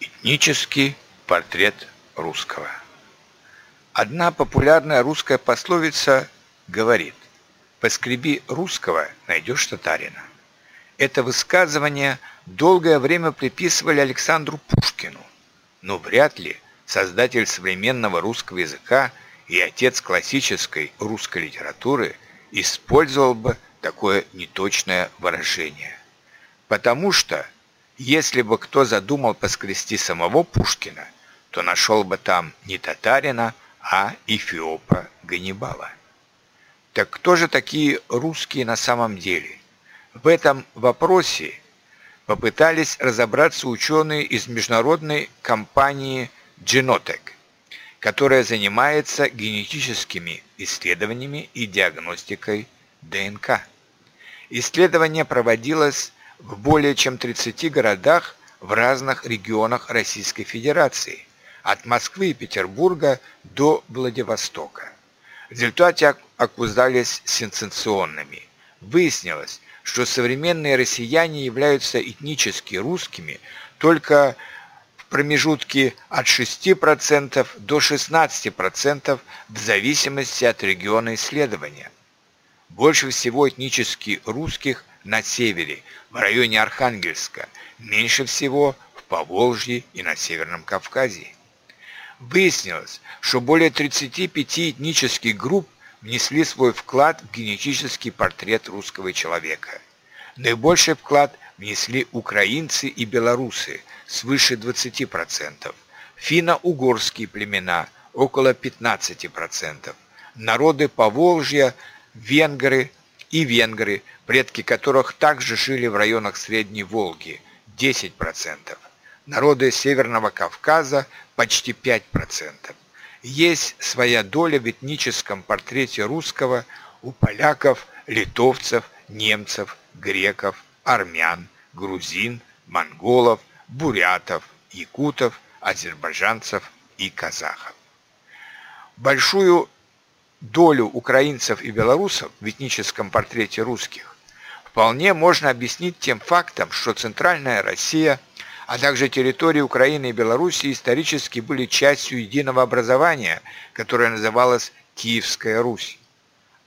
Этнический портрет русского. Одна популярная русская пословица говорит «Поскреби русского, найдешь татарина». Это высказывание долгое время приписывали Александру Пушкину, но вряд ли создатель современного русского языка и отец классической русской литературы использовал бы такое неточное выражение. Потому что если бы кто задумал поскрести самого Пушкина, то нашел бы там не татарина, а Эфиопа Ганнибала. Так кто же такие русские на самом деле? В этом вопросе попытались разобраться ученые из международной компании Genotech, которая занимается генетическими исследованиями и диагностикой ДНК. Исследование проводилось в более чем 30 городах в разных регионах Российской Федерации, от Москвы и Петербурга до Владивостока. Результаты оказались сенсационными. Выяснилось, что современные россияне являются этнически русскими только в промежутке от 6% до 16% в зависимости от региона исследования. Больше всего этнически русских на севере, в районе Архангельска, меньше всего в Поволжье и на Северном Кавказе. Выяснилось, что более 35 этнических групп внесли свой вклад в генетический портрет русского человека. Наибольший вклад внесли украинцы и белорусы, свыше 20%, финно-угорские племена – около 15%, народы Поволжья, венгры и венгры, предки которых также жили в районах Средней Волги – 10%. Народы Северного Кавказа – почти 5%. Есть своя доля в этническом портрете русского у поляков, литовцев, немцев, греков, армян, грузин, монголов, бурятов, якутов, азербайджанцев и казахов. Большую долю украинцев и белорусов в этническом портрете русских вполне можно объяснить тем фактом, что Центральная Россия, а также территории Украины и Белоруссии исторически были частью единого образования, которое называлось Киевская Русь.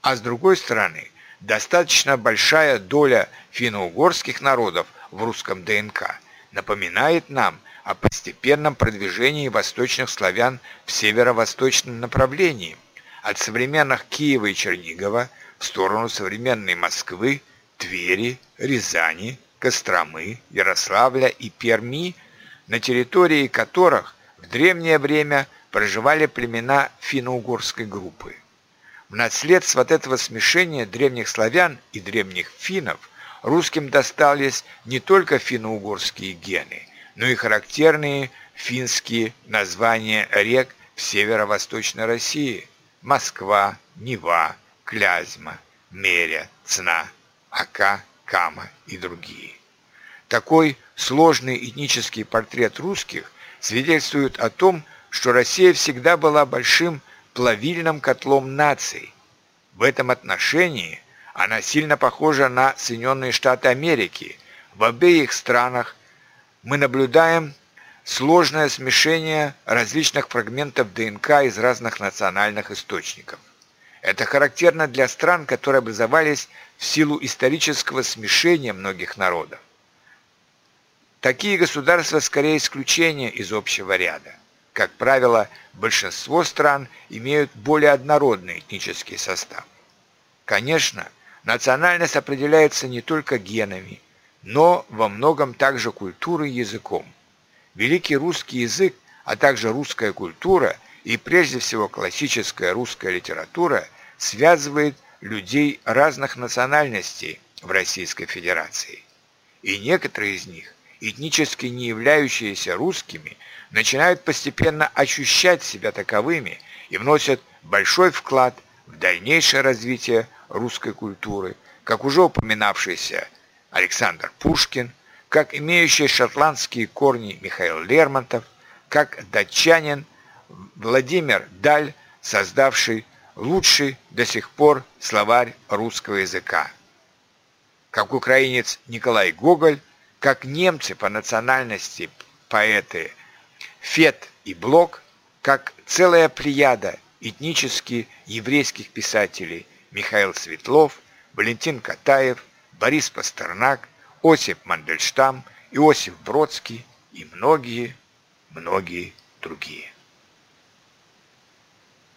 А с другой стороны, достаточно большая доля финно-угорских народов в русском ДНК напоминает нам о постепенном продвижении восточных славян в северо-восточном направлении, от современных Киева и Чернигова в сторону современной Москвы Твери, Рязани, Костромы, Ярославля и Перми, на территории которых в древнее время проживали племена финно-угорской группы. В наследство от этого смешения древних славян и древних финнов русским достались не только финно-угорские гены, но и характерные финские названия рек в северо-восточной России – Москва, Нева, Клязьма, Меря, Цна – Ака, Кама и другие. Такой сложный этнический портрет русских свидетельствует о том, что Россия всегда была большим плавильным котлом наций. В этом отношении она сильно похожа на Соединенные Штаты Америки. В обеих странах мы наблюдаем сложное смешение различных фрагментов ДНК из разных национальных источников. Это характерно для стран, которые образовались в силу исторического смешения многих народов. Такие государства скорее исключение из общего ряда. Как правило, большинство стран имеют более однородный этнический состав. Конечно, национальность определяется не только генами, но во многом также культурой и языком. Великий русский язык, а также русская культура и прежде всего классическая русская литература связывает людей разных национальностей в Российской Федерации. И некоторые из них, этнически не являющиеся русскими, начинают постепенно ощущать себя таковыми и вносят большой вклад в дальнейшее развитие русской культуры, как уже упоминавшийся Александр Пушкин, как имеющий шотландские корни Михаил Лермонтов, как датчанин Владимир Даль, создавший лучший до сих пор словарь русского языка. Как украинец Николай Гоголь, как немцы по национальности поэты Фет и Блок, как целая плеяда этнически еврейских писателей Михаил Светлов, Валентин Катаев, Борис Пастернак, Осип Мандельштам, Иосиф Бродский и многие, многие другие.